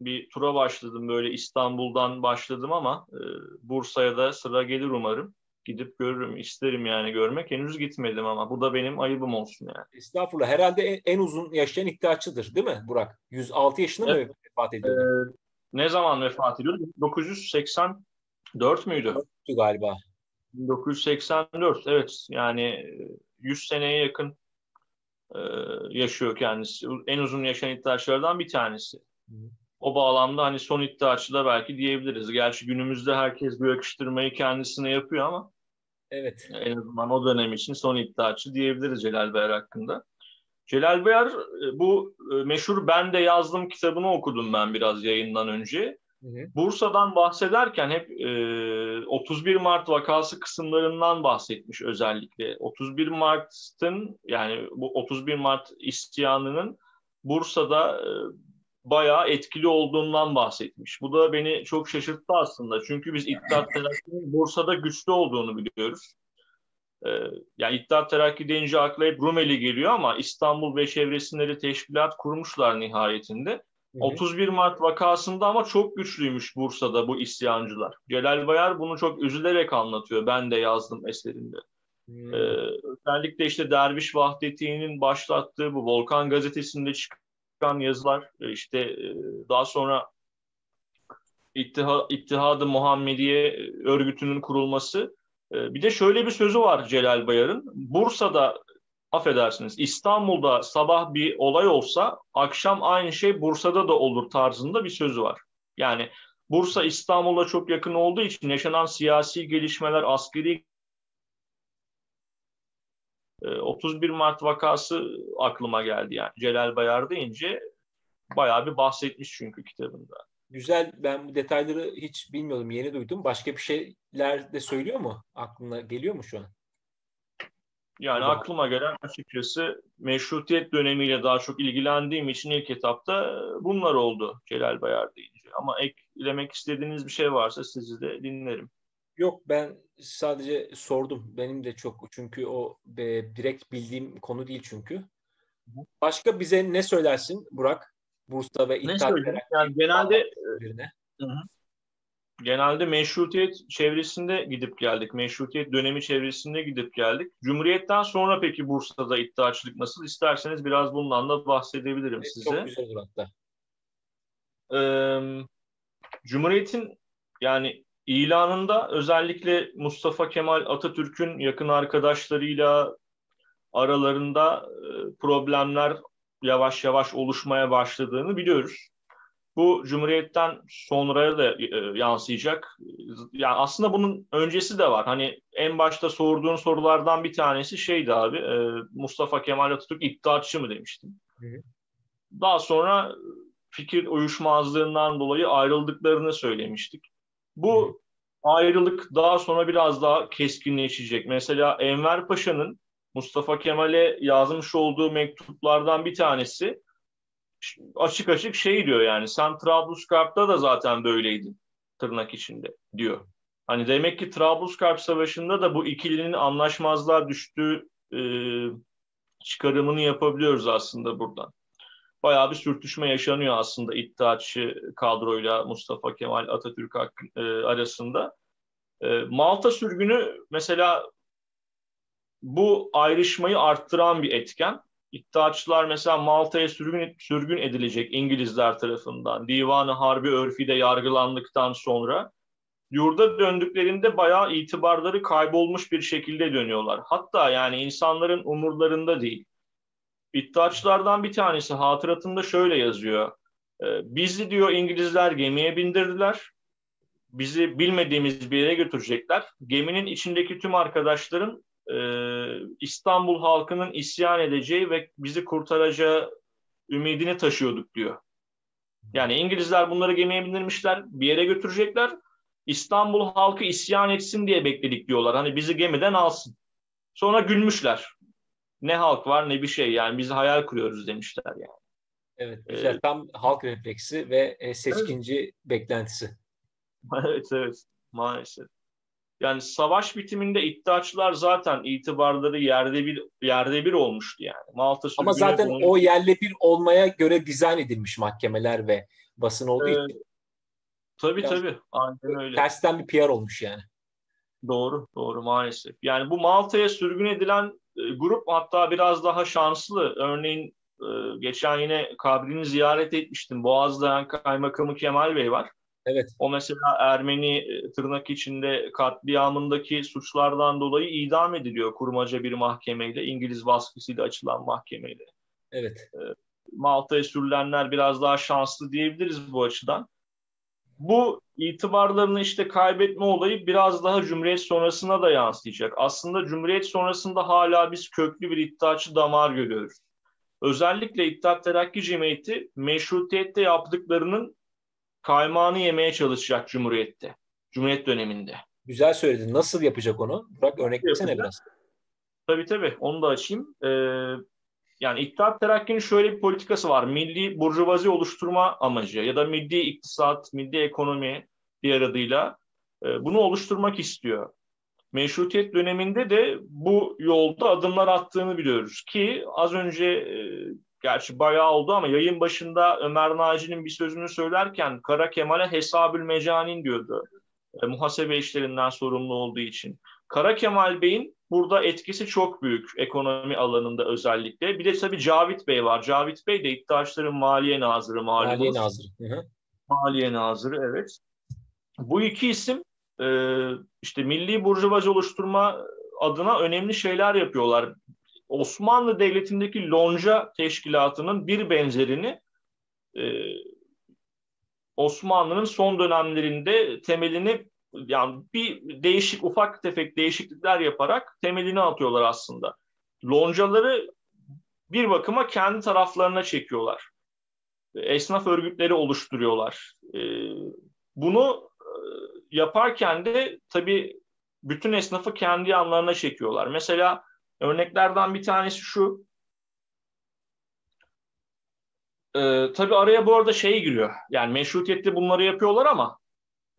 bir tura başladım böyle İstanbul'dan başladım ama e, Bursa'ya da sıra gelir umarım. Gidip görürüm, isterim yani görmek. Henüz gitmedim ama bu da benim ayıbım olsun yani. Estağfurullah. Herhalde en, en uzun yaşayan iddiaçıdır değil mi Burak? 106 yaşında mı vefat ediyordu? Ne zaman vefat ediyordu? 984 müydü? galiba. 1984 evet yani e, 100 seneye yakın e, yaşıyor kendisi. En uzun yaşayan iddiaçılardan bir tanesi. Hı. O bağlamda hani son iddiaçı da belki diyebiliriz. Gerçi günümüzde herkes bu yakıştırmayı kendisine yapıyor ama Evet. en azından o dönem için son iddiaçı diyebiliriz Celal Bayar hakkında. Celal Bayar e, bu e, meşhur Ben de Yazdım kitabını okudum ben biraz yayından önce. Hı hı. Bursa'dan bahsederken hep e, 31 Mart vakası kısımlarından bahsetmiş özellikle. 31 Mart'ın yani bu 31 Mart isyanının Bursa'da e, bayağı etkili olduğundan bahsetmiş. Bu da beni çok şaşırttı aslında. Çünkü biz İttihat Terakki'nin Bursa'da güçlü olduğunu biliyoruz. E, yani İttihat Terakki deyince akla hep Rumeli geliyor ama İstanbul ve çevresinde de teşkilat kurmuşlar nihayetinde. Hı hı. 31 Mart vakasında ama çok güçlüymüş Bursa'da bu isyancılar. Celal Bayar bunu çok üzülerek anlatıyor. Ben de yazdım eserinde. Hmm. Ee, özellikle işte Derviş Vahdeti'nin başlattığı bu Volkan gazetesinde çıkan yazılar e, işte e, daha sonra İttiha, İttihad-ı Muhammediye örgütünün kurulması. E, bir de şöyle bir sözü var Celal Bayar'ın. Bursa'da affedersiniz İstanbul'da sabah bir olay olsa akşam aynı şey Bursa'da da olur tarzında bir sözü var. Yani Bursa İstanbul'a çok yakın olduğu için yaşanan siyasi gelişmeler, askeri e, 31 Mart vakası aklıma geldi yani. Celal Bayar deyince bayağı bir bahsetmiş çünkü kitabında. Güzel. Ben bu detayları hiç bilmiyordum. Yeni duydum. Başka bir şeyler de söylüyor mu? Aklına geliyor mu şu an? Yani Tamam. aklıma gelen açıkçası meşrutiyet dönemiyle daha çok ilgilendiğim için ilk etapta bunlar oldu Celal Bayar deyince. Ama eklemek istediğiniz bir şey varsa sizi de dinlerim. Yok ben sadece sordum. Benim de çok çünkü o e, direkt bildiğim konu değil çünkü. Başka bize ne söylersin Burak? Bursa ve Ne İttihat söyleyeyim? Terakki Yani genelde üzerine. Genelde meşrutiyet çevresinde gidip geldik. Meşrutiyet dönemi çevresinde gidip geldik. Cumhuriyetten sonra peki Bursa'da iddiaçılık nasıl? İsterseniz biraz bundan da bahsedebilirim Evet, size. Çok güzel olur hatta. Ee, Cumhuriyet'in yani ilanında özellikle Mustafa Kemal Atatürk'ün yakın arkadaşlarıyla aralarında problemler yavaş yavaş oluşmaya başladığını biliyoruz. Bu Cumhuriyet'ten sonraya da e, yansıyacak. Yani aslında bunun öncesi de var. Hani en başta sorduğun sorulardan bir tanesi şeydi abi. e, Mustafa Kemal Atatürk iddiatçı mı demiştim. Hı hı. Daha sonra fikir uyuşmazlığından dolayı ayrıldıklarını söylemiştik. Bu ayrılık daha sonra biraz daha keskinleşecek. Mesela Enver Paşa'nın Mustafa Kemal'e yazmış olduğu mektuplardan bir tanesi açık açık şey diyor yani sen Trablusgarp'ta da zaten böyleydin tırnak içinde diyor. Hani demek ki Trablusgarp Savaşı'nda da bu ikilinin anlaşmazlığa düştüğü e, çıkarımını yapabiliyoruz aslında buradan. Bayağı bir sürtüşme yaşanıyor aslında iddiaçı kadroyla Mustafa Kemal Atatürk e, arasında. E, Malta sürgünü mesela bu ayrışmayı arttıran bir etken. İddiaçılar mesela Malta'ya sürgün, sürgün edilecek İngilizler tarafından. Divanı Harbi Örfi'de yargılandıktan sonra yurda döndüklerinde bayağı itibarları kaybolmuş bir şekilde dönüyorlar. Hatta yani insanların umurlarında değil. İddiaçlardan bir tanesi hatıratında şöyle yazıyor. E, bizi diyor İngilizler gemiye bindirdiler. Bizi bilmediğimiz bir yere götürecekler. Geminin içindeki tüm arkadaşların e, İstanbul halkının isyan edeceği ve bizi kurtaracağı ümidini taşıyorduk diyor. Yani İngilizler bunları gemiye bindirmişler, bir yere götürecekler. İstanbul halkı isyan etsin diye bekledik diyorlar. Hani bizi gemiden alsın. Sonra gülmüşler. Ne halk var ne bir şey yani biz hayal kuruyoruz demişler yani. Evet güzel ee, tam halk refleksi ve e, seçkinci evet. beklentisi. evet evet maalesef. Yani savaş bitiminde iddiaçılar zaten itibarları yerde bir yerde bir olmuştu yani. Malta Ama zaten bunun... o yerle bir olmaya göre dizayn edilmiş mahkemeler ve basın olduğu ee, için. Tabii Biraz tabii. Aynen öyle. Tersten bir PR olmuş yani. Doğru, doğru maalesef. Yani bu Malta'ya sürgün edilen e, grup hatta biraz daha şanslı. Örneğin e, geçen yine kabrini ziyaret etmiştim. Boğaz'da Kaymakamı Kemal Bey var. Evet. O mesela Ermeni e, tırnak içinde katliamındaki suçlardan dolayı idam ediliyor kurmaca bir mahkemeyle, İngiliz baskısıyla açılan mahkemeyle. Evet. E, Malta'ya sürülenler biraz daha şanslı diyebiliriz bu açıdan. Bu itibarlarını işte kaybetme olayı biraz daha Cumhuriyet sonrasına da yansıyacak. Aslında Cumhuriyet sonrasında hala biz köklü bir iddiaçı damar görüyoruz. Özellikle İttihat Terakki Cemiyeti meşrutiyette yaptıklarının kaymağını yemeye çalışacak Cumhuriyet'te. Cumhuriyet döneminde. Güzel söyledin. Nasıl yapacak onu? Bırak örnek versene biraz. Tabii tabii. Onu da açayım. Ee, yani İttihat Terakki'nin şöyle bir politikası var. Milli burjuvazi oluşturma amacı ya da milli iktisat, milli ekonomi diğer adıyla e, bunu oluşturmak istiyor. Meşrutiyet döneminde de bu yolda adımlar attığını biliyoruz ki az önce e, gerçi bayağı oldu ama yayın başında Ömer Naci'nin bir sözünü söylerken Kara Kemal'e hesabül mecanin diyordu. E, muhasebe işlerinden sorumlu olduğu için. Kara Kemal Bey'in burada etkisi çok büyük ekonomi alanında özellikle. Bir de tabii Cavit Bey var. Cavit Bey de İktidaçların Maliye Nazırı malumunuz. Maliye Nazırı. Hı hı. Maliye Nazırı evet. Bu iki isim e, işte milli burjuvazi oluşturma adına önemli şeyler yapıyorlar. Osmanlı Devleti'ndeki lonca teşkilatının bir benzerini e, Osmanlı'nın son dönemlerinde temelini yani bir değişik ufak tefek değişiklikler yaparak temelini atıyorlar aslında. Loncaları bir bakıma kendi taraflarına çekiyorlar. Esnaf örgütleri oluşturuyorlar. E, bunu e, yaparken de tabii bütün esnafı kendi yanlarına çekiyorlar. Mesela Örneklerden bir tanesi şu. Ee, tabii araya bu arada şey giriyor. Yani meşrutiyette bunları yapıyorlar ama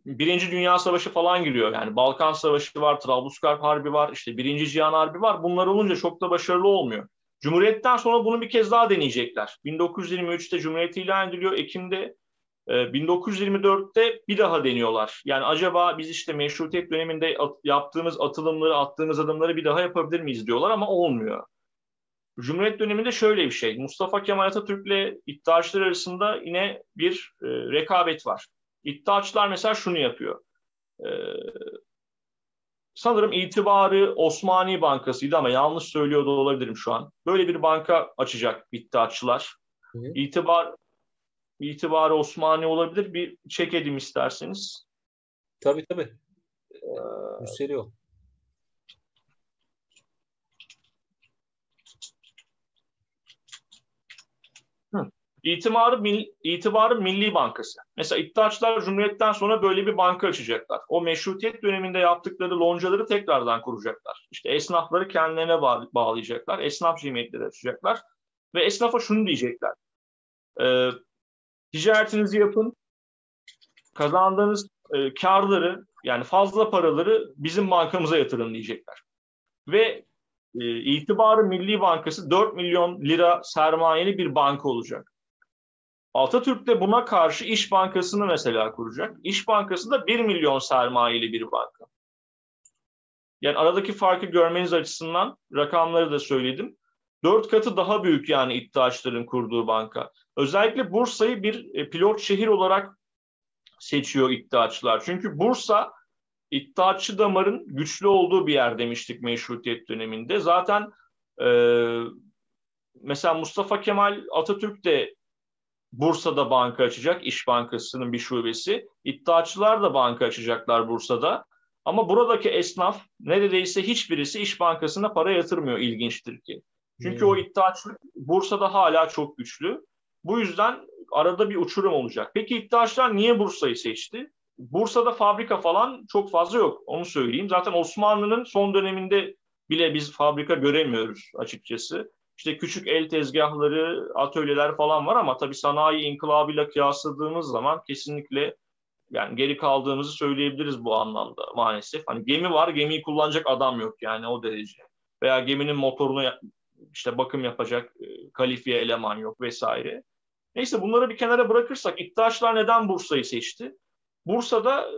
Birinci Dünya Savaşı falan giriyor. Yani Balkan Savaşı var, Trablusgarp Harbi var, işte Birinci Cihan Harbi var. Bunlar olunca çok da başarılı olmuyor. Cumhuriyetten sonra bunu bir kez daha deneyecekler. 1923'te Cumhuriyet ilan ediliyor. Ekim'de 1924'te ee, bir daha deniyorlar. Yani acaba biz işte meşrutiyet döneminde yaptığımız atılımları, attığımız adımları bir daha yapabilir miyiz diyorlar ama olmuyor. Cumhuriyet döneminde şöyle bir şey. Mustafa Kemal Atatürk'le iddiaçlar arasında yine bir e, rekabet var. İddiaçlar mesela şunu yapıyor. E, sanırım itibarı Osmani Bankası'ydı ama yanlış söylüyor da olabilirim şu an. Böyle bir banka açacak iddiaçlar. Hı. İtibar itibarı Osmani olabilir. Bir çek edeyim isterseniz. Tabii tabii. Ee, Müşteri o. İtibarı, mil, itibarı Milli Bankası. Mesela iddiaçlar Cumhuriyet'ten sonra böyle bir banka açacaklar. O meşrutiyet döneminde yaptıkları loncaları tekrardan kuracaklar. İşte esnafları kendilerine bağlayacaklar. Esnaf cemiyetleri açacaklar. Ve esnafa şunu diyecekler. Ee, ticaretinizi yapın. Kazandığınız e, karları yani fazla paraları bizim bankamıza yatırın diyecekler. Ve e, itibarı Milli Bankası 4 milyon lira sermayeli bir banka olacak. Atatürk de buna karşı İş Bankası'nı mesela kuracak. İş Bankası da 1 milyon sermayeli bir banka. Yani aradaki farkı görmeniz açısından rakamları da söyledim. Dört katı daha büyük yani iddiaçların kurduğu banka. Özellikle Bursa'yı bir e, pilot şehir olarak seçiyor iddiaçlar. Çünkü Bursa iddiaçı damarın güçlü olduğu bir yer demiştik meşrutiyet döneminde. Zaten e, mesela Mustafa Kemal Atatürk de Bursa'da banka açacak, İş Bankası'nın bir şubesi. İddiaçılar da banka açacaklar Bursa'da. Ama buradaki esnaf neredeyse hiçbirisi İş Bankası'na para yatırmıyor ilginçtir ki. Çünkü hmm. o iddiaçlık Bursa'da hala çok güçlü. Bu yüzden arada bir uçurum olacak. Peki iddiaçlar niye Bursa'yı seçti? Bursa'da fabrika falan çok fazla yok. Onu söyleyeyim. Zaten Osmanlı'nın son döneminde bile biz fabrika göremiyoruz açıkçası. İşte küçük el tezgahları, atölyeler falan var ama tabii sanayi inkılabıyla kıyasladığımız zaman kesinlikle yani geri kaldığımızı söyleyebiliriz bu anlamda maalesef. Hani gemi var, gemiyi kullanacak adam yok yani o derece. Veya geminin motorunu işte bakım yapacak e, kalifiye eleman yok vesaire. Neyse bunları bir kenara bırakırsak iddiaçlar neden Bursa'yı seçti? Bursa'da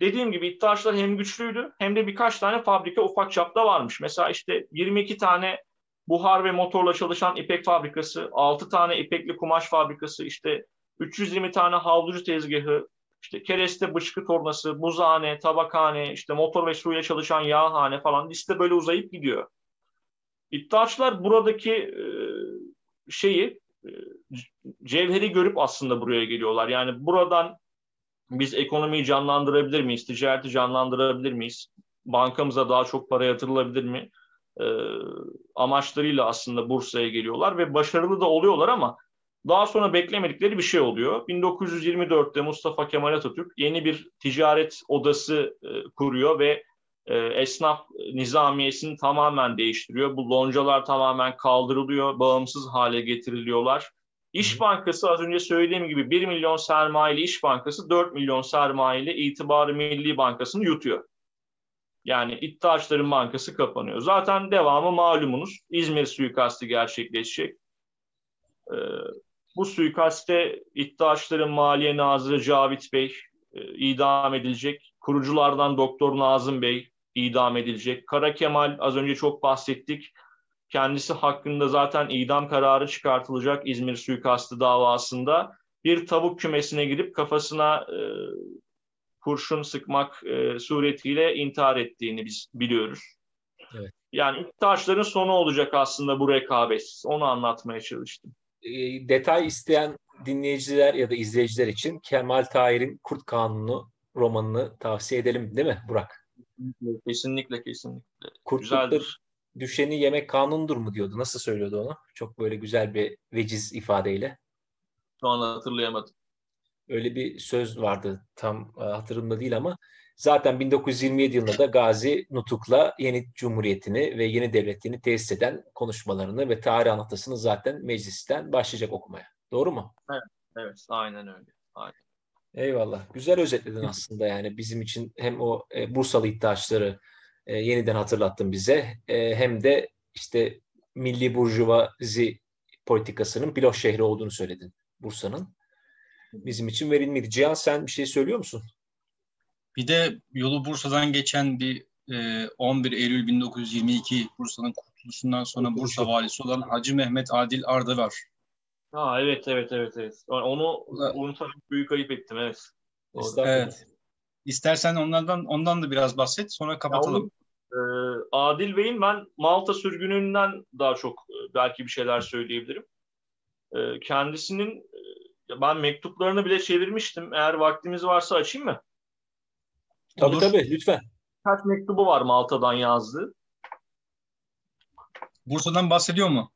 dediğim gibi iddiaçlar hem güçlüydü hem de birkaç tane fabrika ufak çapta varmış. Mesela işte 22 tane buhar ve motorla çalışan ipek fabrikası, 6 tane ipekli kumaş fabrikası, işte 320 tane havlucu tezgahı, işte kereste bışkı tornası, buzhane, tabakhane, işte motor ve suyla çalışan yağhane falan liste böyle uzayıp gidiyor. İddiaçlar buradaki şeyi cevheri görüp aslında buraya geliyorlar. Yani buradan biz ekonomiyi canlandırabilir miyiz? Ticareti canlandırabilir miyiz? Bankamıza daha çok para yatırılabilir mi? E, amaçlarıyla aslında Bursa'ya geliyorlar ve başarılı da oluyorlar ama daha sonra beklemedikleri bir şey oluyor. 1924'te Mustafa Kemal Atatürk yeni bir ticaret odası e, kuruyor ve e, esnaf nizamiyesini tamamen değiştiriyor. Bu loncalar tamamen kaldırılıyor, bağımsız hale getiriliyorlar. İş Bankası az önce söylediğim gibi 1 milyon sermayeli İş Bankası 4 milyon sermayeli İtibarı Milli Bankası'nı yutuyor. Yani İttihaçların Bankası kapanıyor. Zaten devamı malumunuz. İzmir suikastı gerçekleşecek. Ee, bu suikaste İttihaçların Maliye Nazırı Cavit Bey e, idam edilecek. Kuruculardan Doktor Nazım Bey idam edilecek. Kara Kemal az önce çok bahsettik. Kendisi hakkında zaten idam kararı çıkartılacak İzmir suikastı davasında. Bir tavuk kümesine gidip kafasına e, kurşun sıkmak e, suretiyle intihar ettiğini biz biliyoruz. Evet. Yani İktaşların sonu olacak aslında bu rekabet. Onu anlatmaya çalıştım. E, detay isteyen dinleyiciler ya da izleyiciler için Kemal Tahir'in Kurt Kanunu romanını tavsiye edelim değil mi Burak? Kesinlikle kesinlikle. Kurtluktur düşeni yemek kanundur mu diyordu. Nasıl söylüyordu onu? Çok böyle güzel bir veciz ifadeyle. Şu an hatırlayamadım. Öyle bir söz vardı tam e, hatırımda değil ama zaten 1927 yılında da Gazi Nutuk'la yeni cumhuriyetini ve yeni devletini tesis eden konuşmalarını ve tarih anlatısını zaten meclisten başlayacak okumaya. Doğru mu? Evet, evet aynen öyle. Aynen. Eyvallah. Güzel özetledin aslında yani bizim için hem o e, Bursalı iddiaçları e, yeniden hatırlattın bize e, hem de işte milli burjuvazi politikasının pilot şehri olduğunu söyledin Bursa'nın. Bizim için verilmedi. Cihan sen bir şey söylüyor musun? Bir de yolu Bursa'dan geçen bir e, 11 Eylül 1922 Bursa'nın kurtuluşundan sonra Bursa valisi olan Hacı Mehmet Adil Arda var. Ha evet evet evet evet. Onu unutarak büyük ayıp ettim evet. Evet. İstersen onlardan ondan da biraz bahset sonra kapatalım. Ya e, Adil Bey'in ben Malta sürgününden daha çok e, belki bir şeyler söyleyebilirim. E, kendisinin e, ben mektuplarını bile çevirmiştim. Eğer vaktimiz varsa açayım mı? Tabii Olur. tabii lütfen. Kaç mektubu var Malta'dan yazdığı? Bursa'dan bahsediyor mu?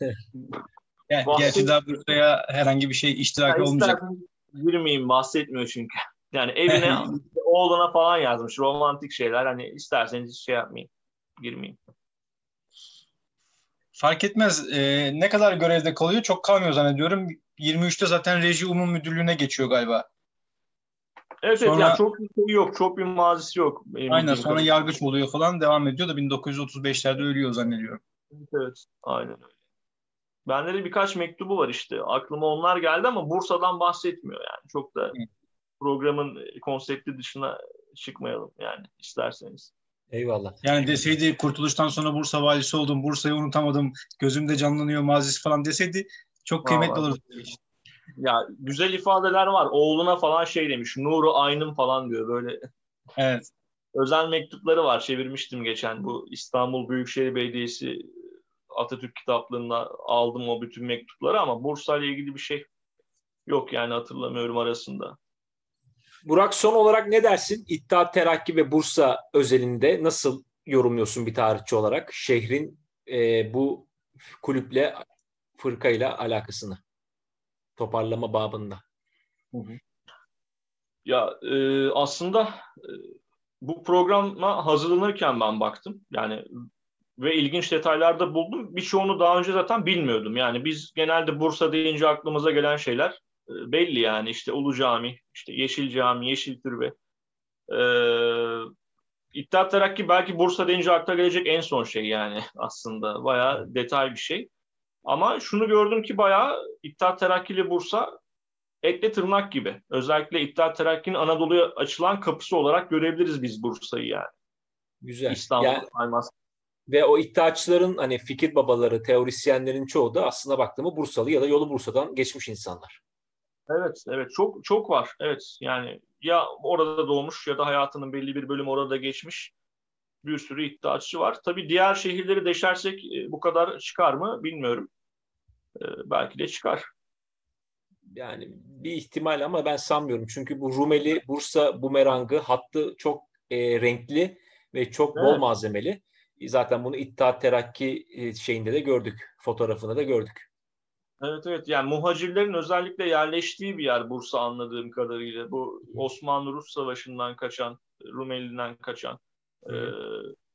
Yani, gerçi daha Bursa'ya herhangi bir şey iştirak olmayacak. Girmeyeyim bahsetmiyor çünkü. Yani evine oğluna falan yazmış romantik şeyler. Hani isterseniz şey yapmayın. Girmeyeyim. Fark etmez. Ee, ne kadar görevde kalıyor? Çok kalmıyor zannediyorum. 23'te zaten reji umum müdürlüğüne geçiyor galiba. Evet, sonra, yani çok bir şey yok. Çok bir mazisi yok. Aynen sonra yargıç oluyor falan devam ediyor da 1935'lerde ölüyor zannediyorum. Evet, evet aynen öyle. Bende de birkaç mektubu var işte. Aklıma onlar geldi ama Bursa'dan bahsetmiyor yani. Çok da programın konsepti dışına çıkmayalım yani isterseniz. Eyvallah. Yani deseydi kurtuluştan sonra Bursa valisi oldum, Bursa'yı unutamadım, gözümde canlanıyor mazisi falan deseydi çok kıymetli olurdu. Ya güzel ifadeler var. Oğluna falan şey demiş, Nuru Aynım falan diyor böyle. Evet. özel mektupları var. Çevirmiştim geçen bu İstanbul Büyükşehir Belediyesi Atatürk kitaplığında aldım o bütün mektupları ama Bursa ile ilgili bir şey yok yani hatırlamıyorum arasında. Burak son olarak ne dersin? İttihat Terakki ve Bursa özelinde nasıl yorumluyorsun bir tarihçi olarak şehrin e, bu kulüple fırkayla alakasını toparlama babında? Hı hı. Ya e, aslında e, bu programa hazırlanırken ben baktım. Yani ve ilginç detaylar da buldum. Birçoğunu daha önce zaten bilmiyordum. Yani biz genelde Bursa deyince aklımıza gelen şeyler e, belli yani. işte Ulu Cami, işte Yeşil Cami, Yeşil Türbe. Ee, İttihat Terakki belki Bursa deyince akla gelecek en son şey yani aslında. Bayağı detay bir şey. Ama şunu gördüm ki bayağı İttihat Terakki ile Bursa etle tırnak gibi. Özellikle İttihat Terakki'nin Anadolu'ya açılan kapısı olarak görebiliriz biz Bursa'yı yani. Güzel. İstanbul yani, Ve o iddiaçıların hani fikir babaları, teorisyenlerin çoğu da aslında baktığımı Bursalı ya da yolu Bursa'dan geçmiş insanlar. Evet, evet. Çok çok var. Evet. Yani ya orada doğmuş ya da hayatının belli bir bölümü orada geçmiş bir sürü iddiaçı var. Tabii diğer şehirleri deşersek e, bu kadar çıkar mı bilmiyorum. Ee, belki de çıkar. Yani bir ihtimal ama ben sanmıyorum. Çünkü bu Rumeli Bursa bumerangı hattı çok e, renkli ve çok bol evet. malzemeli. Zaten bunu İttihat Terakki e, şeyinde de gördük. Fotoğrafında da gördük. Evet evet yani muhacirlerin özellikle yerleştiği bir yer Bursa anladığım kadarıyla. Bu Osmanlı-Rus Savaşı'ndan kaçan, Rumeli'den kaçan e,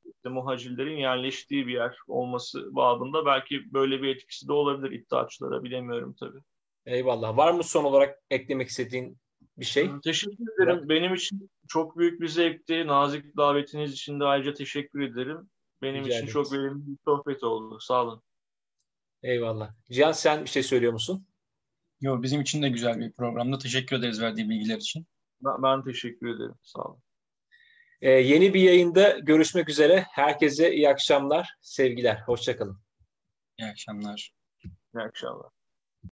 işte muhacirlerin yerleştiği bir yer olması babında belki böyle bir etkisi de olabilir iddiaçılara bilemiyorum tabii. Eyvallah. Var mı son olarak eklemek istediğin bir şey? Teşekkür ederim. Benim için çok büyük bir zevkti. Nazik davetiniz için de ayrıca teşekkür ederim. Benim Rica için ederiz. çok verimli bir sohbet oldu. Sağ olun. Eyvallah. Cihan sen bir şey söylüyor musun? Yok bizim için de güzel bir programda. Teşekkür ederiz verdiği bilgiler için. Ben, ben teşekkür ederim. Sağ olun. Ee, yeni bir yayında görüşmek üzere. Herkese iyi akşamlar, sevgiler. Hoşçakalın. İyi akşamlar. İyi akşamlar.